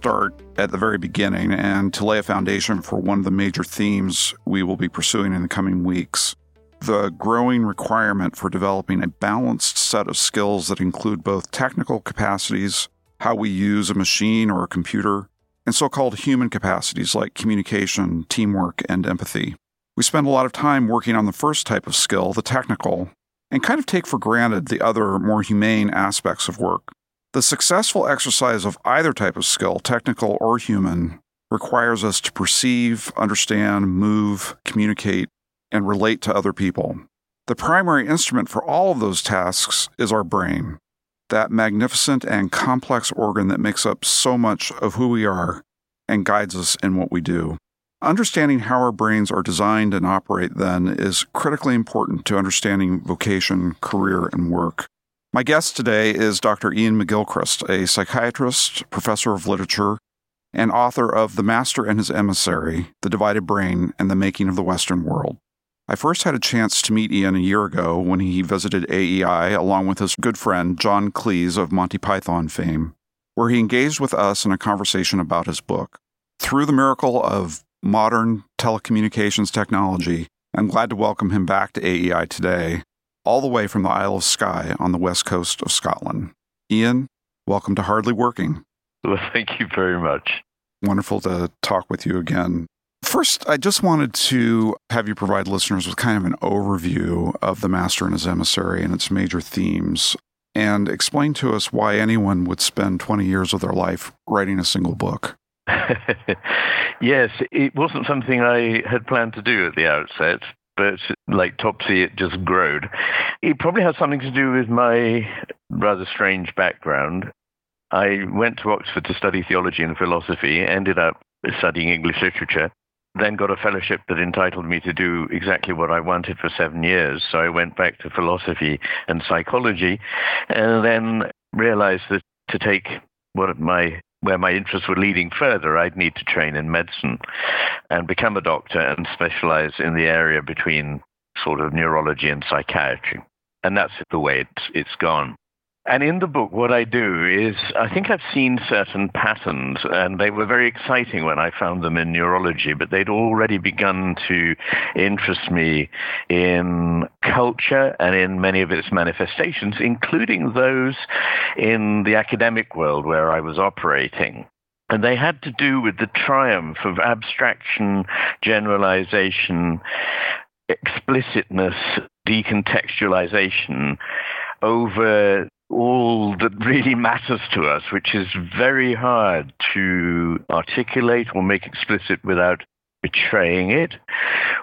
start at the very beginning and to lay a foundation for one of the major themes we will be pursuing in the coming weeks the growing requirement for developing a balanced set of skills that include both technical capacities, how we use a machine or a computer, and so called human capacities like communication, teamwork, and empathy. We spend a lot of time working on the first type of skill, the technical, and kind of take for granted the other, more humane aspects of work. The successful exercise of either type of skill, technical or human, requires us to perceive, understand, move, communicate, and relate to other people. The primary instrument for all of those tasks is our brain, that magnificent and complex organ that makes up so much of who we are and guides us in what we do. Understanding how our brains are designed and operate, then, is critically important to understanding vocation, career, and work. My guest today is Dr. Iain McGilchrist, a psychiatrist, professor of literature, and author of The Master and His Emissary The Divided Brain and the Making of the Western World. I first had a chance to meet Iain a year ago when he visited AEI along with his good friend John Cleese of Monty Python fame, where he engaged with us in a conversation about his book. Through the miracle of modern telecommunications technology, I'm glad to welcome him back to AEI today all the way from the Isle of Skye on the west coast of Scotland. Iain, welcome to Hardly Working. Well, thank you very much. Wonderful to talk with you again. First, I just wanted to have you provide listeners with kind of an overview of The Master and His Emissary and its major themes, and explain to us why anyone would spend 20 years of their life writing a single book. yes, it wasn't something I had planned to do at the outset, but like Topsy, it just growed. It probably has something to do with my rather strange background. I went to Oxford to study theology and philosophy, ended up studying English literature, then got a fellowship that entitled me to do exactly what I wanted for seven years. So I went back to philosophy and psychology, and then realized that to take what my where my interests were leading further, I'd need to train in medicine and become a doctor and specialize in the area between sort of neurology and psychiatry. And that's the way it's, it's gone. And in the book, what I do is I think I've seen certain patterns, and they were very exciting when I found them in neurology, but they'd already begun to interest me in culture and in many of its manifestations, including those in the academic world where I was operating. And they had to do with the triumph of abstraction, generalization, explicitness, decontextualization over all that really matters to us, which is very hard to articulate or make explicit without betraying it,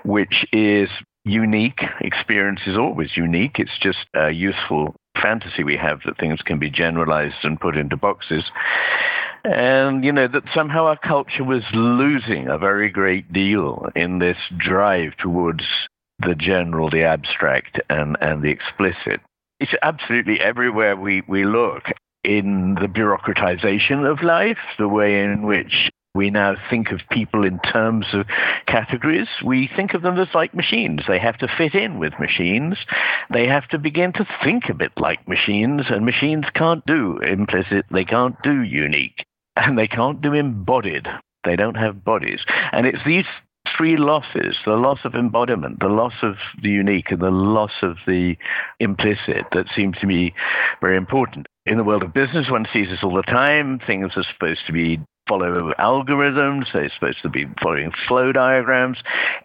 which is unique. Experience is always unique. It's just a useful fantasy we have that things can be generalized and put into boxes. And, you know, that somehow our culture was losing a very great deal in this drive towards the general, the abstract, and, and the explicit. It's absolutely everywhere we, we look in the bureaucratization of life, the way in which we now think of people in terms of categories. We think of them as like machines. They have to fit in with machines. They have to begin to think a bit like machines, and machines can't do implicit, they can't do unique, and they can't do embodied. They don't have bodies. And it's these three losses the loss of embodiment, the loss of the unique, and the loss of the implicit that seem to me very important. In the world of business, one sees this all the time. Things are supposed to be follow algorithms. They're supposed to be following flow diagrams.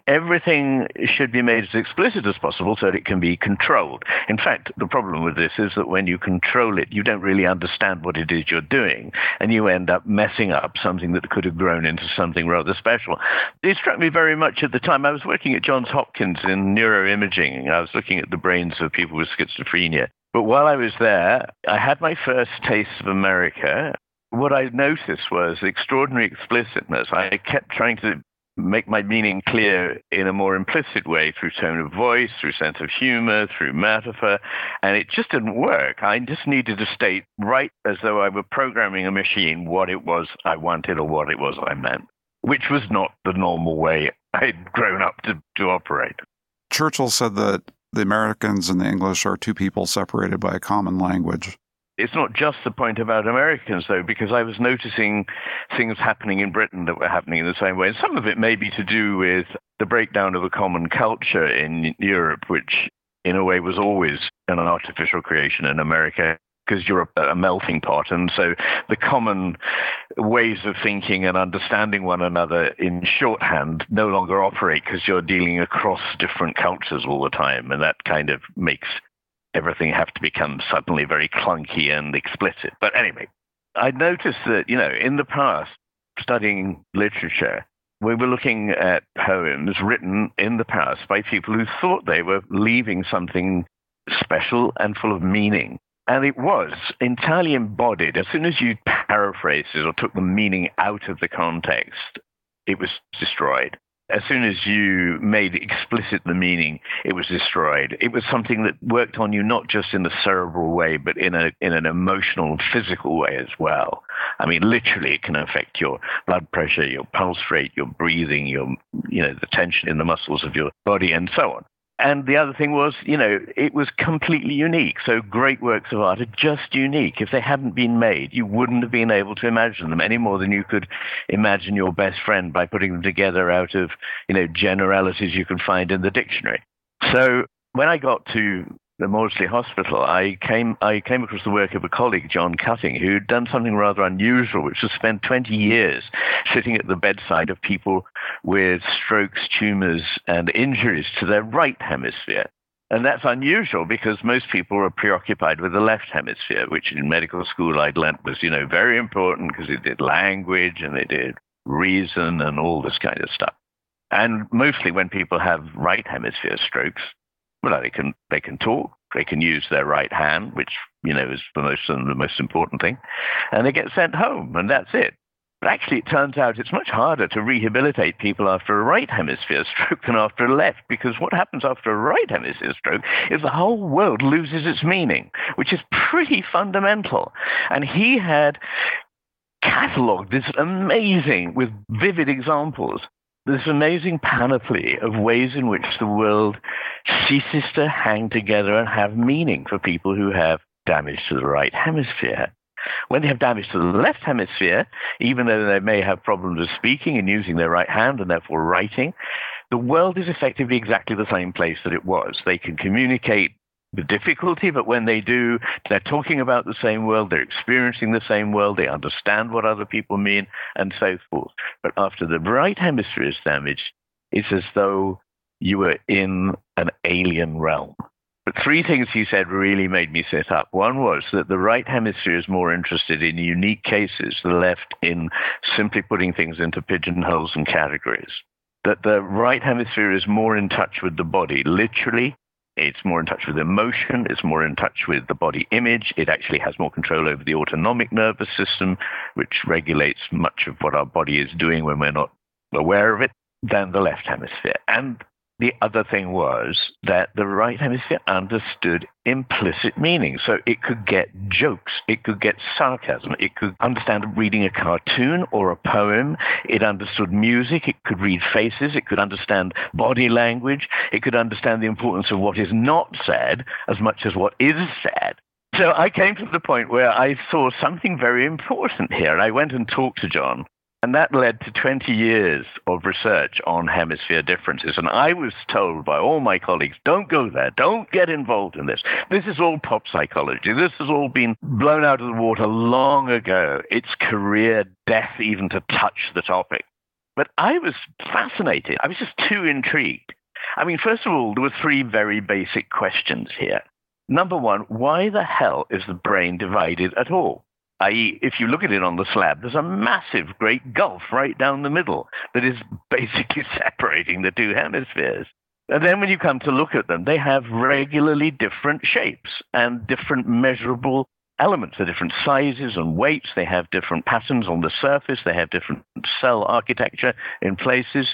Everything should be made as explicit as possible so that it can be controlled. In fact, the problem with this is that when you control it, you don't really understand what it is you're doing, and you end up messing up something that could have grown into something rather special. It struck me very much at the time. I was working at Johns Hopkins in neuroimaging. I was looking at the brains of people with schizophrenia. But while I was there, I had my first taste of America what I noticed was extraordinary explicitness. I kept trying to make my meaning clear in a more implicit way through tone of voice, through sense of humor, through metaphor, and it just didn't work. I just needed to state right as though I were programming a machine what it was I wanted or what it was I meant, which was not the normal way I'd grown up to, to operate. Churchill said that the Americans and the English are two people separated by a common language. It's not just the point about Americans, though, because I was noticing things happening in Britain that were happening in the same way. And some of it may be to do with the breakdown of a common culture in Europe, which in a way was always an artificial creation in America because you're a, uh, a, melting pot. And so the common ways of thinking and understanding one another in shorthand no longer operate because you're dealing across different cultures all the time. And that kind of makes everything have to become suddenly very clunky and explicit. But anyway, I noticed that, you know, in the past, studying literature, we were looking at poems written in the past by people who thought they were leaving something special and full of meaning. And it was entirely embodied. As soon as you paraphrased it or took the meaning out of the context, it was destroyed as soon as you made explicit the meaning, it was destroyed. It was something that worked on you not just in a cerebral way, but in a in an emotional and physical way as well. I mean, literally, it can affect your blood pressure, your pulse rate, your breathing, your you know the tension in the muscles of your body, and so on. And the other thing was, you know, it was completely unique. So great works of art are just unique. If they hadn't been made, you wouldn't have been able to imagine them any more than you could imagine your best friend by putting them together out of, you know, generalities you can find in the dictionary. So when I got to the Maudsley Hospital, I came, I came across the work of a colleague, John Cutting, who'd done something rather unusual, which was spent 20 years sitting at the bedside of people with strokes, tumors, and injuries to their right hemisphere. And that's unusual because most people are preoccupied with the left hemisphere, which in medical school I'd learnt was, you know, very important because it did language and it did reason and all this kind of stuff. And mostly when people have right hemisphere strokes, well, they can they can talk, they can use their right hand, which you know is the most um, the most important thing, and they get sent home, and that's it. But actually, it turns out it's much harder to rehabilitate people after a right hemisphere stroke than after a left, because what happens after a right hemisphere stroke is the whole world loses its meaning, which is pretty fundamental. And he had catalogued this amazing, with vivid examples, this amazing panoply of ways in which the world ceases to hang together and have meaning for people who have damage to the right hemisphere. When they have damage to the left hemisphere, even though they may have problems with speaking and using their right hand and therefore writing, the world is effectively exactly the same place that it was. They can communicate the difficulty, but when they do, they're talking about the same world, they're experiencing the same world, they understand what other people mean, and so forth. But after the right hemisphere is damaged, it's as though you were in an alien realm. But three things he said really made me sit up. One was that the right hemisphere is more interested in unique cases, the left in simply putting things into pigeonholes and categories. That the right hemisphere is more in touch with the body, literally it's more in touch with emotion. It's more in touch with the body image. It actually has more control over the autonomic nervous system, which regulates much of what our body is doing when we're not aware of it, than the left hemisphere. And the other thing was that the right hemisphere understood implicit meaning. So it could get jokes, it could get sarcasm, it could understand reading a cartoon or a poem, it understood music, it could read faces, it could understand body language, it could understand the importance of what is not said as much as what is said. So I came to the point where I saw something very important here. I went and talked to John and that led to 20 years of research on hemisphere differences. And I was told by all my colleagues, don't go there. Don't get involved in this. This is all pop psychology. This has all been blown out of the water long ago. It's career death even to touch the topic. But I was fascinated. I was just too intrigued. I mean, first of all, there were three very basic questions here. Number one, why the hell is the brain divided at all? i.e., if you look at it on the slab, there's a massive great gulf right down the middle that is basically separating the two hemispheres. And then when you come to look at them, they have regularly different shapes and different measurable elements. They're different sizes and weights. They have different patterns on the surface. They have different cell architecture in places.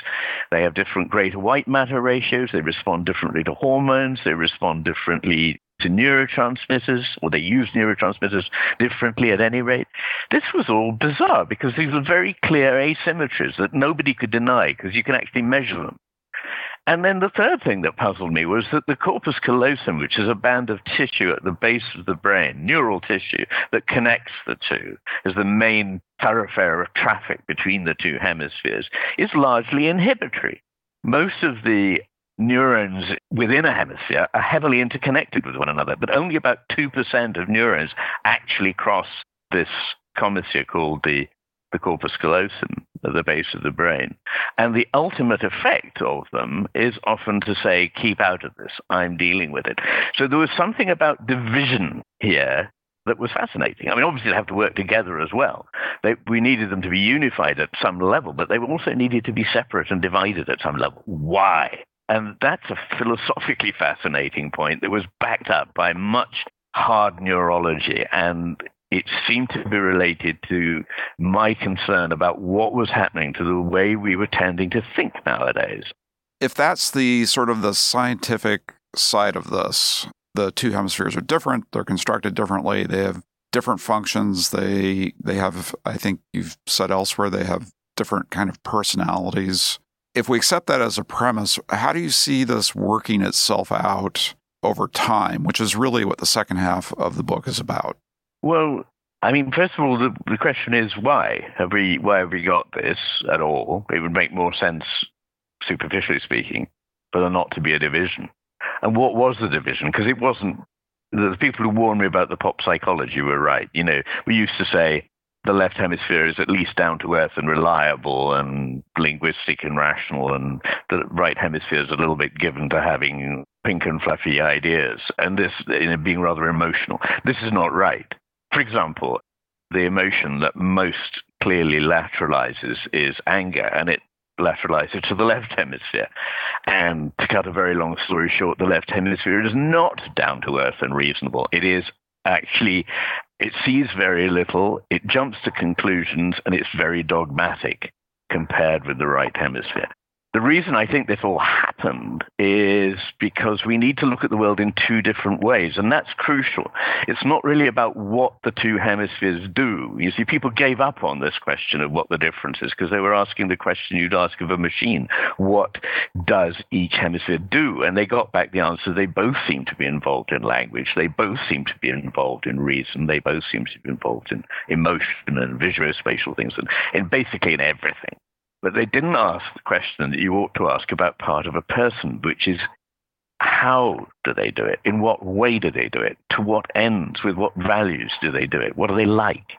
They have different greater white matter ratios. They respond differently to hormones. They respond differently to neurotransmitters, or they use neurotransmitters differently at any rate. This was all bizarre because these were very clear asymmetries that nobody could deny because you can actually measure them. And then the third thing that puzzled me was that the corpus callosum, which is a band of tissue at the base of the brain, neural tissue that connects the two, is the main thoroughfare of traffic between the two hemispheres, is largely inhibitory. Most of the neurons within a hemisphere are heavily interconnected with one another, but only about 2% of neurons actually cross this commissure called the, the corpus callosum the base of the brain. And the ultimate effect of them is often to say, keep out of this, I'm dealing with it. So there was something about division here that was fascinating. I mean, obviously, they have to work together as well. They, we needed them to be unified at some level, but they also needed to be separate and divided at some level. Why? And that's a philosophically fascinating point that was backed up by much hard neurology. And it seemed to be related to my concern about what was happening to the way we were tending to think nowadays. If that's the sort of the scientific side of this, the two hemispheres are different, they're constructed differently, they have different functions, they they have I think you've said elsewhere they have different kind of personalities. If we accept that as a premise, how do you see this working itself out over time, which is really what the second half of the book is about? Well, I mean, first of all, the, the question is why have we why have we got this at all? It would make more sense, superficially speaking, for there not to be a division. And what was the division? Because it wasn't. The people who warned me about the pop psychology were right. You know, we used to say the left hemisphere is at least down to earth and reliable and linguistic and rational, and the right hemisphere is a little bit given to having pink and fluffy ideas, and this you know, being rather emotional. This is not right. For example, the emotion that most clearly lateralizes is anger, and it lateralizes to the left hemisphere. And to cut a very long story short, the left hemisphere is not down to earth and reasonable. It is actually, it sees very little, it jumps to conclusions, and it's very dogmatic compared with the right hemisphere. The reason I think this all happened is because we need to look at the world in two different ways, and that's crucial. It's not really about what the two hemispheres do. You see, people gave up on this question of what the difference is because they were asking the question you'd ask of a machine what does each hemisphere do? And they got back the answer they both seem to be involved in language, they both seem to be involved in reason, they both seem to be involved in emotion and visuospatial things, and, and basically in everything. But they didn't ask the question that you ought to ask about part of a person, which is how do they do it? In what way do they do it? To what ends? With what values do they do it? What are they like?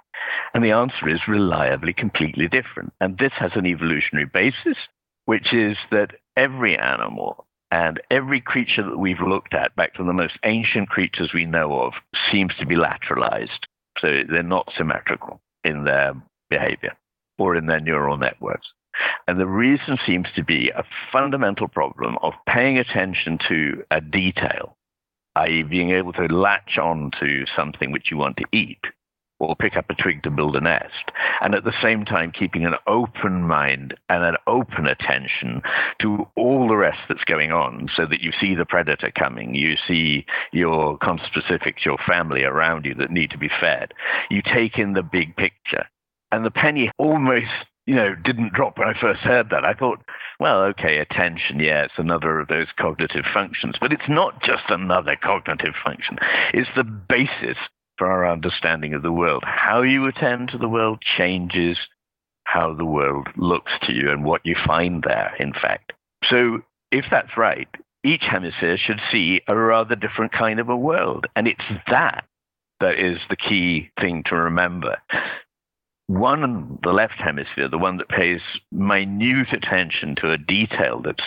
And the answer is reliably completely different. And this has an evolutionary basis, which is that every animal and every creature that we've looked at, back to the most ancient creatures we know of, seems to be lateralized. So they're not symmetrical in their behavior or in their neural networks. And the reason seems to be a fundamental problem of paying attention to a detail, i.e., being able to latch on to something which you want to eat or pick up a twig to build a nest, and at the same time keeping an open mind and an open attention to all the rest that's going on so that you see the predator coming, you see your conspecifics, your family around you that need to be fed. You take in the big picture. And the penny almost you know, didn't drop when I first heard that. I thought, well, okay, attention, yeah, it's another of those cognitive functions. But it's not just another cognitive function, it's the basis for our understanding of the world. How you attend to the world changes how the world looks to you and what you find there, in fact. So if that's right, each hemisphere should see a rather different kind of a world. And it's that that is the key thing to remember one, the left hemisphere, the one that pays minute attention to a detail that's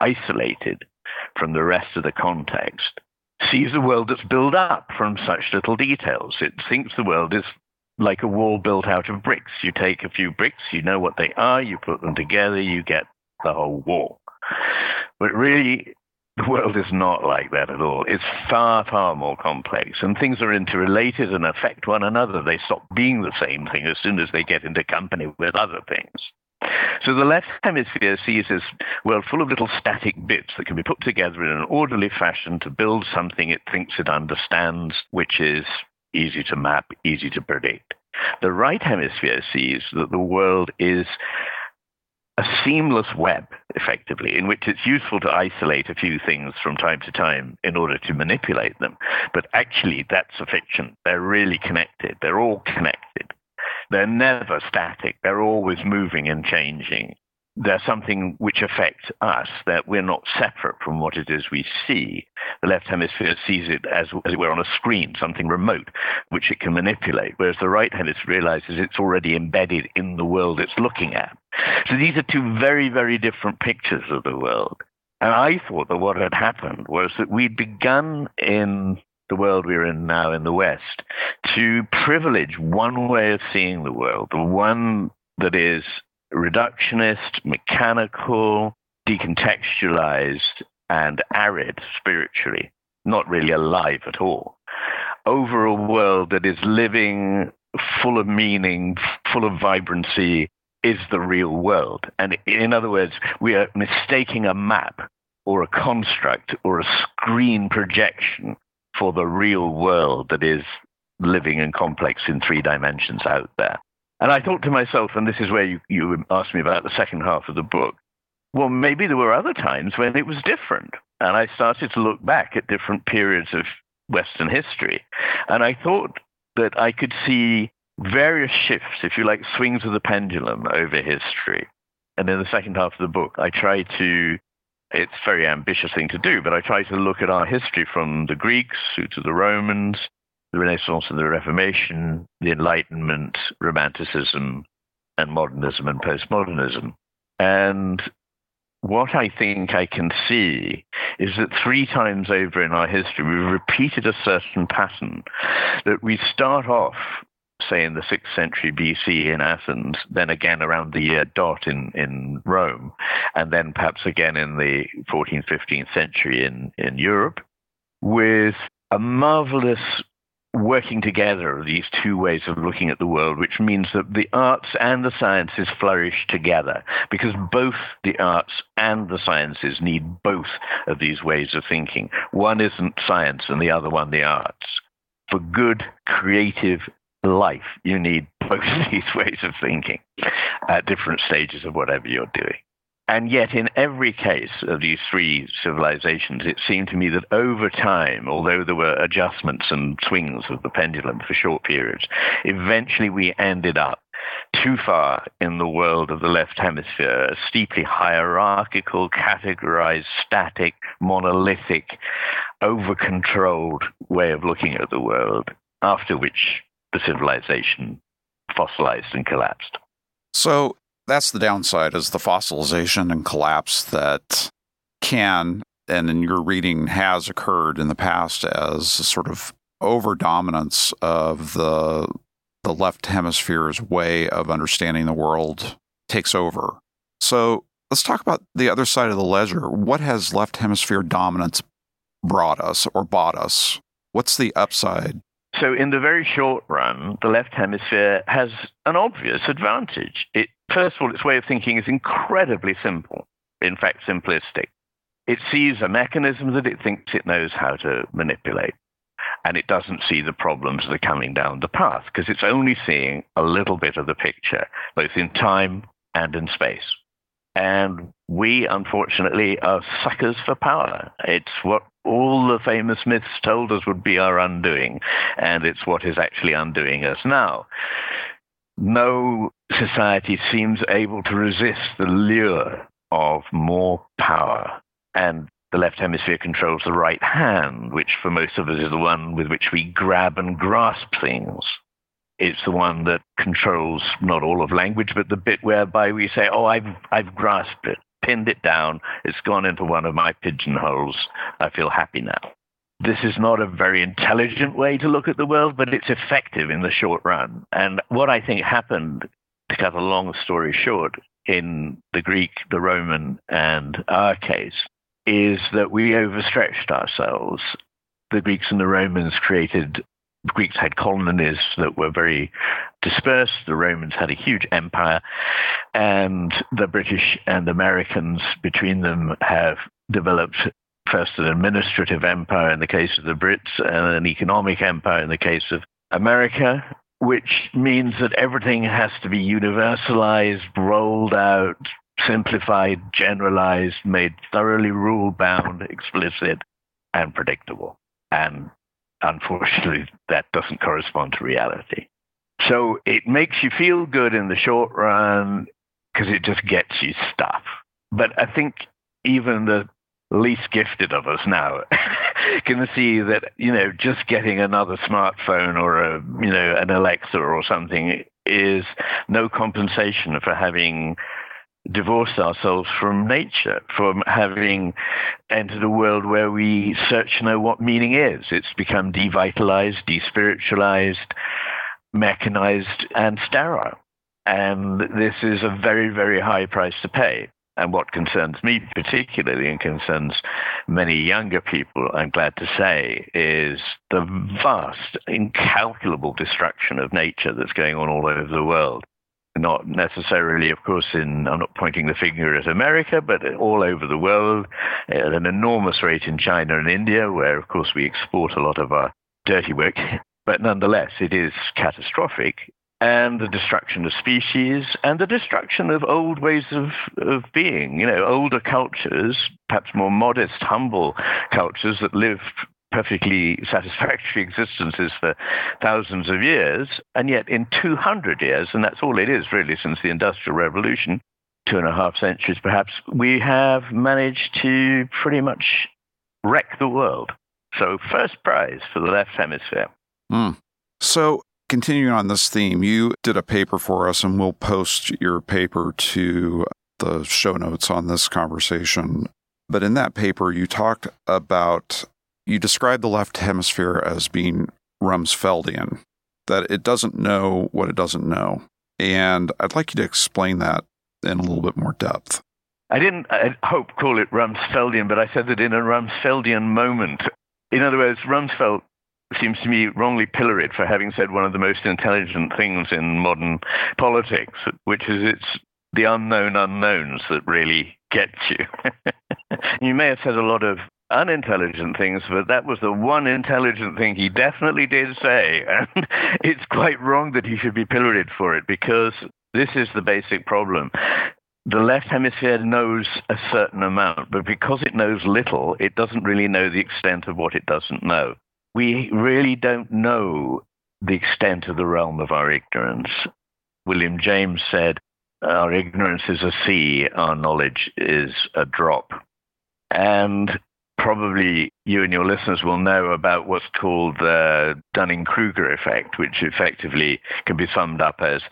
isolated from the rest of the context, sees a world that's built up from such little details. It thinks the world is like a wall built out of bricks. You take a few bricks, you know what they are, you put them together, you get the whole wall. But really, the world is not like that at all. It's far, far more complex, and things are interrelated and affect one another. They stop being the same thing as soon as they get into company with other things. So the left hemisphere sees this world full of little static bits that can be put together in an orderly fashion to build something it thinks it understands, which is easy to map, easy to predict. The right hemisphere sees that the world is a seamless web, effectively, in which it's useful to isolate a few things from time to time in order to manipulate them. But actually, that's a fiction. They're really connected. They're all connected. They're never static. They're always moving and changing there's something which affects us, that we're not separate from what it is we see. The left hemisphere sees it as, as it were on a screen, something remote, which it can manipulate, whereas the right hemisphere realizes it's already embedded in the world it's looking at. So these are two very, very different pictures of the world. And I thought that what had happened was that we'd begun in the world we're in now in the West to privilege one way of seeing the world, the one that is reductionist, mechanical, decontextualized, and arid spiritually, not really alive at all, over a world that is living full of meaning, full of vibrancy, is the real world. And in other words, we are mistaking a map or a construct or a screen projection for the real world that is living and complex in three dimensions out there. And I thought to myself, and this is where you, you asked me about the second half of the book, well, maybe there were other times when it was different. And I started to look back at different periods of Western history. And I thought that I could see various shifts, if you like, swings of the pendulum over history. And in the second half of the book, I try to, it's a very ambitious thing to do, but I try to look at our history from the Greeks through to the Romans, the Renaissance and the Reformation, the Enlightenment, Romanticism, and modernism and postmodernism. And what I think I can see is that three times over in our history, we've repeated a certain pattern that we start off, say, in the 6th century BC in Athens, then again around the year dot in, in Rome, and then perhaps again in the 14th, 15th century in, in Europe, with a marvelous working together these two ways of looking at the world, which means that the arts and the sciences flourish together because both the arts and the sciences need both of these ways of thinking. One isn't science and the other one the arts. For good, creative life, you need both these ways of thinking at different stages of whatever you're doing. And yet, in every case of these three civilizations, it seemed to me that over time, although there were adjustments and swings of the pendulum for short periods, eventually we ended up too far in the world of the left hemisphere, a steeply hierarchical, categorized, static, monolithic, over controlled way of looking at the world, after which the civilization fossilized and collapsed. So, that's the downside is the fossilization and collapse that can and in your reading has occurred in the past as a sort of over dominance of the the left hemisphere's way of understanding the world takes over. So let's talk about the other side of the ledger. What has left hemisphere dominance brought us or bought us? What's the upside so, in the very short run, the left hemisphere has an obvious advantage. It, first of all, its way of thinking is incredibly simple, in fact, simplistic. It sees a mechanism that it thinks it knows how to manipulate, and it doesn't see the problems that are coming down the path because it's only seeing a little bit of the picture, both in time and in space. And we, unfortunately, are suckers for power. It's what all the famous myths told us would be our undoing, and it's what is actually undoing us now. No society seems able to resist the lure of more power, and the left hemisphere controls the right hand, which for most of us is the one with which we grab and grasp things. It's the one that controls not all of language, but the bit whereby we say, oh, I've, I've grasped it, pinned it down, it's gone into one of my pigeonholes, I feel happy now. This is not a very intelligent way to look at the world, but it's effective in the short run. And what I think happened, to cut a long story short, in the Greek, the Roman, and our case, is that we overstretched ourselves. The Greeks and the Romans created the Greeks had colonies that were very dispersed. The Romans had a huge empire. And the British and Americans between them have developed first an administrative empire in the case of the Brits and an economic empire in the case of America, which means that everything has to be universalized, rolled out, simplified, generalized, made thoroughly rule bound, explicit, and predictable. And unfortunately, that doesn't correspond to reality. So it makes you feel good in the short run because it just gets you stuff. But I think even the least gifted of us now can see that you know just getting another smartphone or a you know an Alexa or something is no compensation for having divorced ourselves from nature, from having entered a world where we search to know what meaning is. It's become devitalized, despiritualized, mechanized, and sterile. And this is a very, very high price to pay. And what concerns me particularly and concerns many younger people, I'm glad to say, is the vast, incalculable destruction of nature that's going on all over the world. Not necessarily, of course, in, I'm not pointing the finger at America, but all over the world, at an enormous rate in China and India, where, of course, we export a lot of our dirty work. But nonetheless, it is catastrophic and the destruction of species and the destruction of old ways of, of being. You know, older cultures, perhaps more modest, humble cultures that lived perfectly satisfactory existences for thousands of years, and yet in 200 years, and that's all it is really since the Industrial Revolution, two and a half centuries perhaps, we have managed to pretty much wreck the world. So, first prize for the left hemisphere. Mm. So, continuing on this theme, you did a paper for us, and we'll post your paper to the show notes on this conversation. But in that paper, you talked about, you described the left hemisphere as being Rumsfeldian, that it doesn't know what it doesn't know. And I'd like you to explain that in a little bit more depth. I didn't, I hope, call it Rumsfeldian, but I said that in a Rumsfeldian moment. In other words, Rumsfeld seems to me wrongly pilloried for having said one of the most intelligent things in modern politics, which is it's the unknown unknowns that really get you. you may have said a lot of unintelligent things, but that was the one intelligent thing he definitely did say. And it's quite wrong that he should be pilloried for it because this is the basic problem. The left hemisphere knows a certain amount, but because it knows little, it doesn't really know the extent of what it doesn't know we really don't know the extent of the realm of our ignorance. William James said, Our ignorance is a sea, our knowledge is a drop. And probably you and your listeners will know about what's called the Dunning Kruger effect, which effectively can be summed up as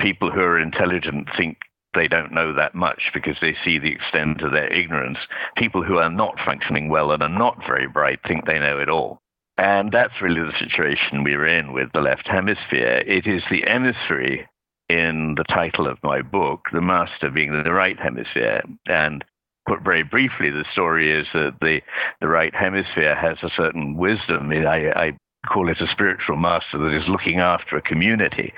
people who are intelligent think they don't know that much because they see the extent of their ignorance. People who are not functioning well and are not very bright think they know it all. And that's really the situation we're in with the left hemisphere. It is the emissary in the title of my book, the master being the right hemisphere. And put very briefly, the story is that the, the right hemisphere has a certain wisdom. I, I call it a spiritual master that is looking after a community.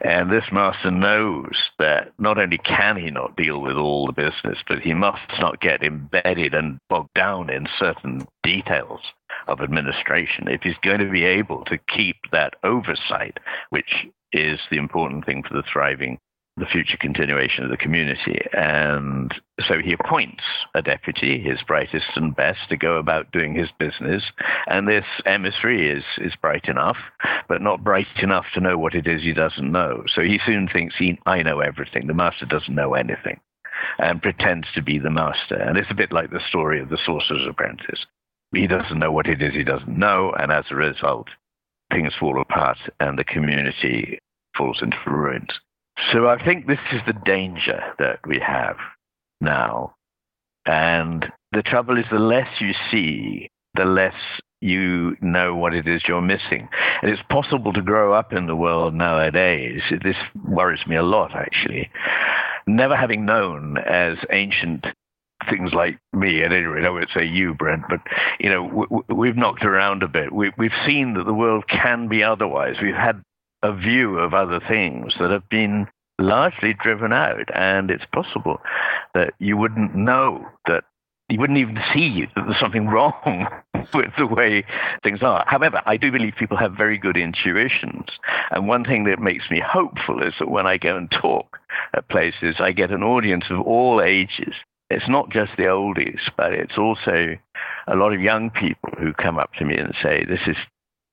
And this master knows that not only can he not deal with all the business, but he must not get embedded and bogged down in certain details of administration if he's going to be able to keep that oversight, which is the important thing for the thriving the future continuation of the community. And so he appoints a deputy, his brightest and best, to go about doing his business. And this emissary is, is bright enough, but not bright enough to know what it is he doesn't know. So he soon thinks, he, I know everything. The master doesn't know anything and pretends to be the master. And it's a bit like the story of the sorcerer's apprentice. He doesn't know what it is he doesn't know, and as a result, things fall apart and the community falls into ruins. So I think this is the danger that we have now. And the trouble is, the less you see, the less you know what it is you're missing. And it's possible to grow up in the world nowadays. This worries me a lot, actually. Never having known as ancient things like me, at any rate, I would say you, Brent, but you know, we, have knocked around a bit. We, we've seen that the world can be otherwise. We've had a view of other things that have been largely driven out. And it's possible that you wouldn't know that you wouldn't even see that there's something wrong with the way things are. However, I do believe people have very good intuitions. And one thing that makes me hopeful is that when I go and talk at places, I get an audience of all ages. It's not just the oldies, but it's also a lot of young people who come up to me and say, This is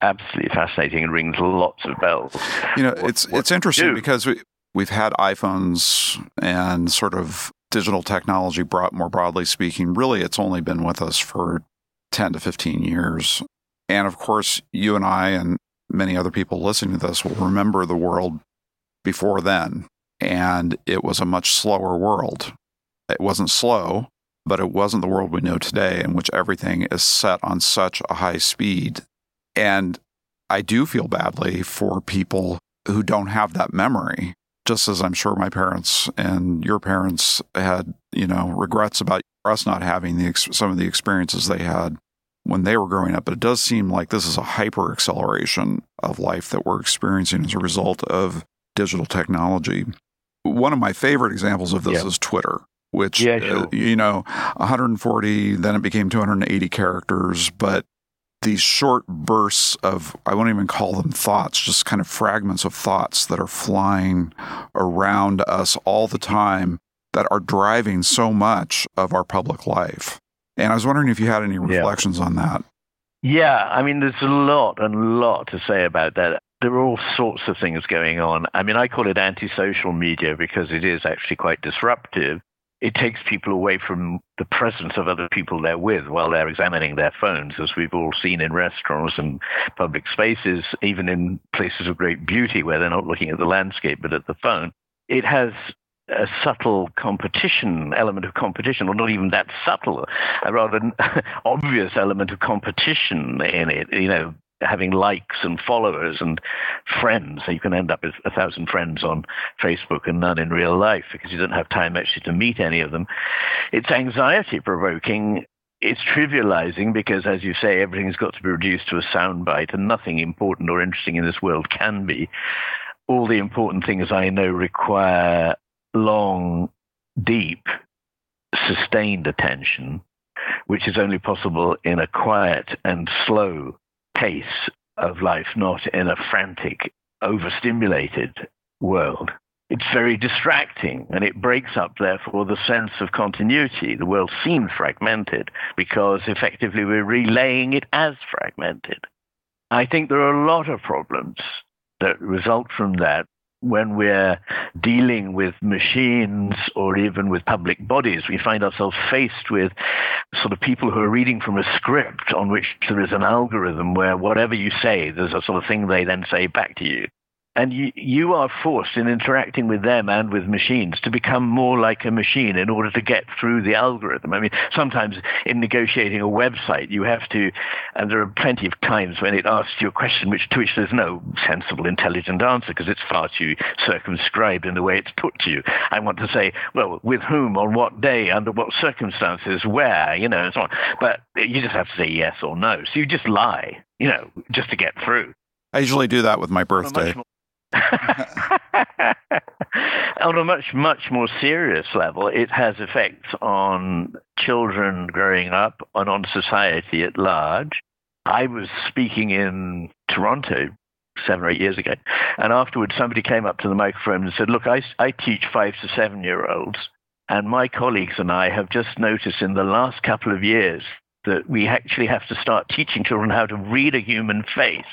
absolutely fascinating and rings lots of bells. You know, what, it's it's interesting because we, we've had iPhones and sort of digital technology brought more broadly speaking. Really, it's only been with us for 10 to 15 years. And of course, you and I and many other people listening to this will remember the world before then. And it was a much slower world. It wasn't slow, but it wasn't the world we know today, in which everything is set on such a high speed. And I do feel badly for people who don't have that memory, just as I'm sure my parents and your parents had, you know, regrets about us not having the some of the experiences they had when they were growing up. But it does seem like this is a hyper acceleration of life that we're experiencing as a result of digital technology. One of my favorite examples of this is Twitter which yeah, uh, sure. uh, you know 140 then it became 280 characters but these short bursts of i won't even call them thoughts just kind of fragments of thoughts that are flying around us all the time that are driving so much of our public life and i was wondering if you had any reflections yeah. on that yeah i mean there's a lot and a lot to say about that there are all sorts of things going on. I mean, I call it antisocial media because it is actually quite disruptive it takes people away from the presence of other people they're with while they're examining their phones, as we've all seen in restaurants and public spaces, even in places of great beauty where they're not looking at the landscape but at the phone. It has a subtle competition element of competition, or not even that subtle, a rather obvious element of competition in it. You know, having likes and followers and friends. So you can end up with a thousand friends on Facebook and none in real life because you don't have time actually to meet any of them. It's anxiety provoking. It's trivializing because, as you say, everything's got to be reduced to a soundbite, and nothing important or interesting in this world can be. All the important things I know require long, deep, sustained attention, which is only possible in a quiet and slow pace of life, not in a frantic, overstimulated world. It's very distracting and it breaks up, therefore, the sense of continuity. The world seems fragmented because effectively we're relaying it as fragmented. I think there are a lot of problems that result from that when we're dealing with machines or even with public bodies, we find ourselves faced with sort of people who are reading from a script on which there is an algorithm where whatever you say, there's a sort of thing they then say back to you. And you, you are forced in interacting with them and with machines to become more like a machine in order to get through the algorithm. I mean, sometimes in negotiating a website, you have to, and there are plenty of times when it asks you a question which, to which there's no sensible, intelligent answer because it's far too circumscribed in the way it's put to you. I want to say, well, with whom, on what day, under what circumstances, where, you know, and so on. But you just have to say yes or no. So you just lie, you know, just to get through. I usually do that with my birthday. on a much, much more serious level, it has effects on children growing up and on society at large. I was speaking in Toronto seven or eight years ago, and afterwards somebody came up to the microphone and said, Look, I, I teach five to seven year olds, and my colleagues and I have just noticed in the last couple of years that we actually have to start teaching children how to read a human face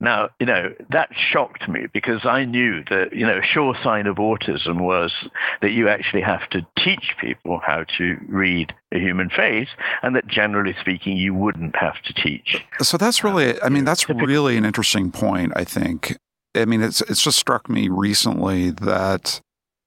now, you know, that shocked me because I knew that, you know, a sure sign of autism was that you actually have to teach people how to read a human face and that generally speaking, you wouldn't have to teach. So that's uh, really, I mean, that's really an interesting point, I think. I mean, it's, it's just struck me recently that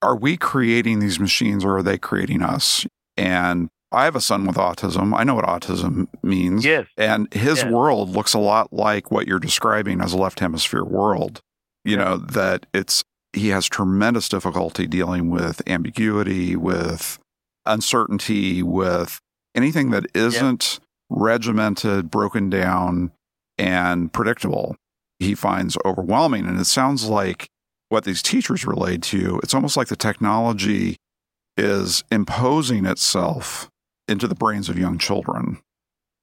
are we creating these machines or are they creating us? And I have a son with autism. I know what autism means. Yes. And his yes. world looks a lot like what you're describing as a left hemisphere world. You know, that it's, he has tremendous difficulty dealing with ambiguity, with uncertainty, with anything that isn't regimented, broken down, and predictable. He finds overwhelming. And it sounds like what these teachers relate to, it's almost like the technology is imposing itself into the brains of young children.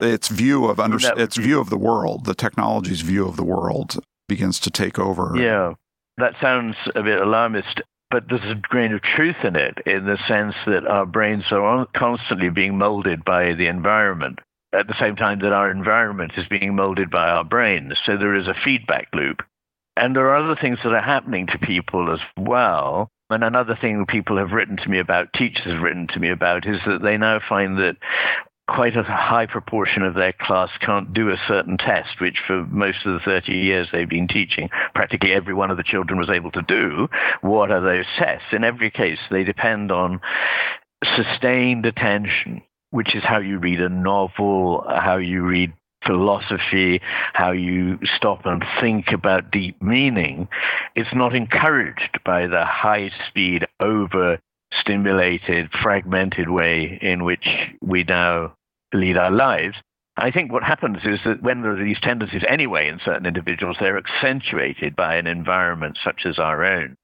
its view of under, its view of the world, the technology's view of the world begins to take over. Yeah, that sounds a bit alarmist, but there's a grain of truth in it, in the sense that our brains are constantly being molded by the environment at the same time that our environment is being molded by our brains. So there is a feedback loop. And there are other things that are happening to people as well. And another thing people have written to me about, teachers have written to me about, is that they now find that quite a high proportion of their class can't do a certain test, which for most of the 30 years they've been teaching, practically every one of the children was able to do. What are those tests? In every case, they depend on sustained attention, which is how you read a novel, how you read philosophy, how you stop and think about deep meaning, it's not encouraged by the high speed, over stimulated, fragmented way in which we now lead our lives. I think what happens is that when there are these tendencies anyway in certain individuals, they're accentuated by an environment such as our own.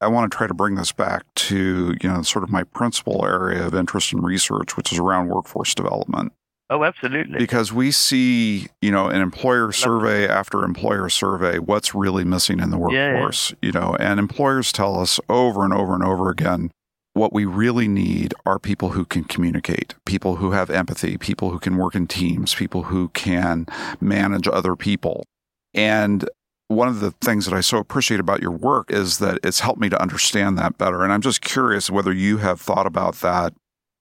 I want to try to bring this back to, you know, sort of my principal area of interest and research, which is around workforce development. Oh, absolutely. Because we see, you know, an employer survey after employer survey what's really missing in the workforce, yeah, yeah. you know, and employers tell us over and over and over again what we really need are people who can communicate, people who have empathy, people who can work in teams, people who can manage other people. And one of the things that I so appreciate about your work is that it's helped me to understand that better. And I'm just curious whether you have thought about that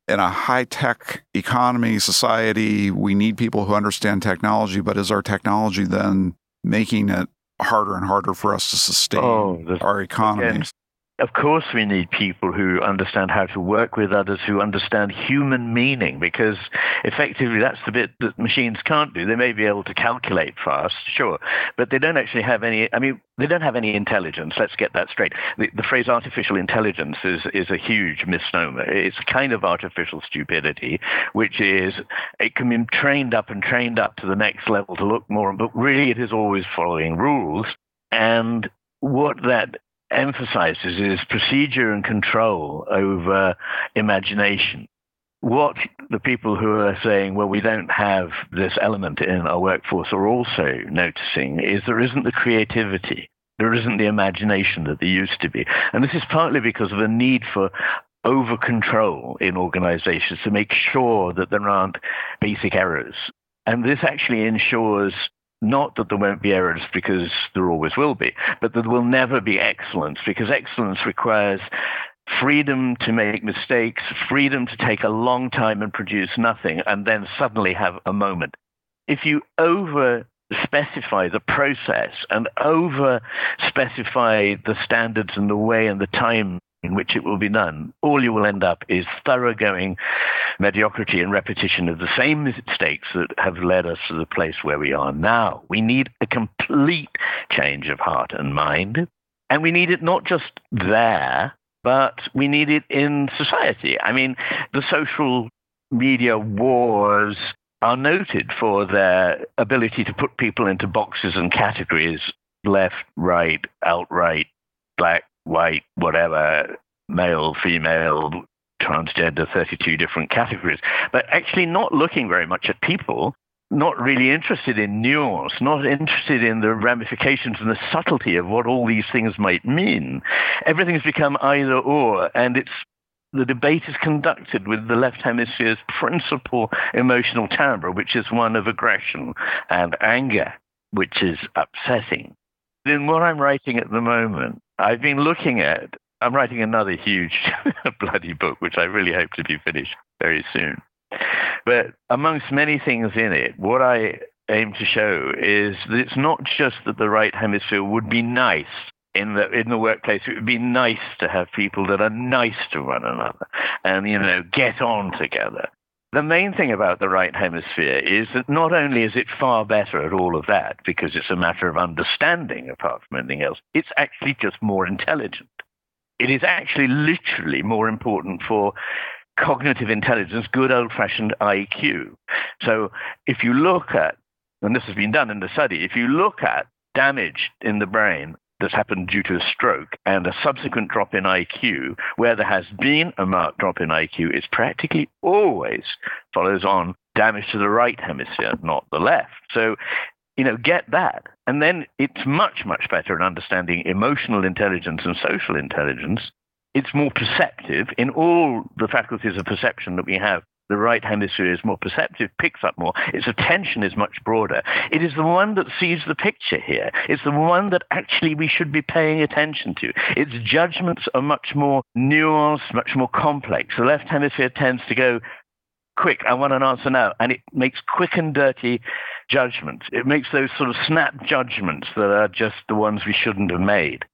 in a high tech economy, society, we need people who understand technology, but is our technology then making it harder and harder for us to sustain oh, our economies? Of course, we need people who understand how to work with others, who understand human meaning, because effectively that's the bit that machines can't do. They may be able to calculate fast, sure, but they don't actually have any. I mean, they don't have any intelligence. Let's get that straight. The, the phrase artificial intelligence is is a huge misnomer. It's a kind of artificial stupidity, which is it can be trained up and trained up to the next level to look more, but really it is always following rules. And what that emphasizes is procedure and control over imagination. What the people who are saying, well, we don't have this element in our workforce are also noticing is there isn't the creativity. There isn't the imagination that there used to be. And this is partly because of a need for over control in organizations to make sure that there aren't basic errors. And this actually ensures not that there won't be errors because there always will be, but there will never be excellence because excellence requires freedom to make mistakes, freedom to take a long time and produce nothing, and then suddenly have a moment. If you over specify the process and over specify the standards and the way and the time in which it will be done, all you will end up is thoroughgoing mediocrity and repetition of the same mistakes that have led us to the place where we are now. We need a complete change of heart and mind. And we need it not just there, but we need it in society. I mean, the social media wars are noted for their ability to put people into boxes and categories left, right, outright, black, white, whatever, male, female, transgender, 32 different categories, but actually not looking very much at people, not really interested in nuance, not interested in the ramifications and the subtlety of what all these things might mean. Everything's become either or, and it's the debate is conducted with the left hemisphere's principal emotional timbre, which is one of aggression and anger, which is upsetting. In what I'm writing at the moment, I've been looking at I'm writing another huge bloody book, which I really hope to be finished very soon. But amongst many things in it, what I aim to show is that it's not just that the right hemisphere would be nice in the in the workplace. It would be nice to have people that are nice to one another and you know get on together. The main thing about the right hemisphere is that not only is it far better at all of that because it's a matter of understanding apart from anything else, it's actually just more intelligent. It is actually literally more important for cognitive intelligence, good old fashioned IQ. So if you look at, and this has been done in the study, if you look at damage in the brain, that's happened due to a stroke and a subsequent drop in IQ, where there has been a marked drop in IQ, it practically always follows on damage to the right hemisphere, not the left. So you know, get that. And then it's much, much better in understanding emotional intelligence and social intelligence. It's more perceptive in all the faculties of perception that we have. The right hemisphere is more perceptive, picks up more. Its attention is much broader. It is the one that sees the picture here. It's the one that actually we should be paying attention to. Its judgments are much more nuanced, much more complex. The left hemisphere tends to go, quick, I want an answer now. And it makes quick and dirty judgments. It makes those sort of snap judgments that are just the ones we shouldn't have made.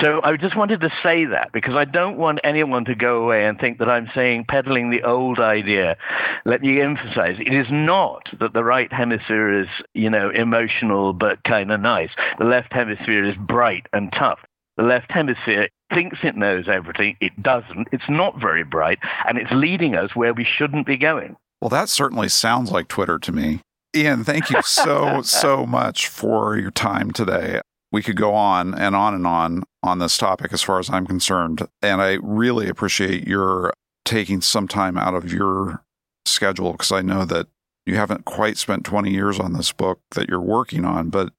So I just wanted to say that because I don't want anyone to go away and think that I'm saying peddling the old idea. Let me emphasize, it is not that the right hemisphere is, you know, emotional but kind of nice. The left hemisphere is bright and tough. The left hemisphere thinks it knows everything. It doesn't. It's not very bright, and it's leading us where we shouldn't be going. Well, that certainly sounds like Twitter to me. Iain, thank you so, so much for your time today. We could go on and on and on on this topic as far as I'm concerned. And I really appreciate your taking some time out of your schedule because I know that you haven't quite spent 20 years on this book that you're working on, but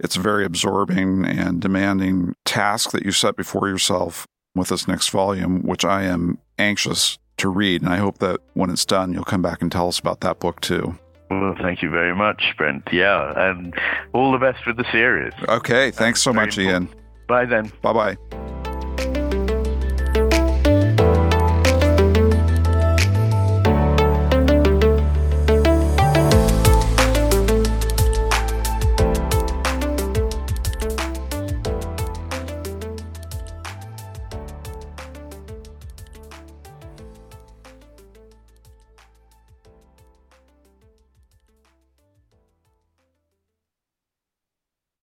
it's a very absorbing and demanding task that you set before yourself with this next volume, which I am anxious to read. And I hope that when it's done, you'll come back and tell us about that book too. Well, thank you very much, Brent. Yeah, and all the best with the series. Okay, thanks so much, Iain. Bye then. Bye bye.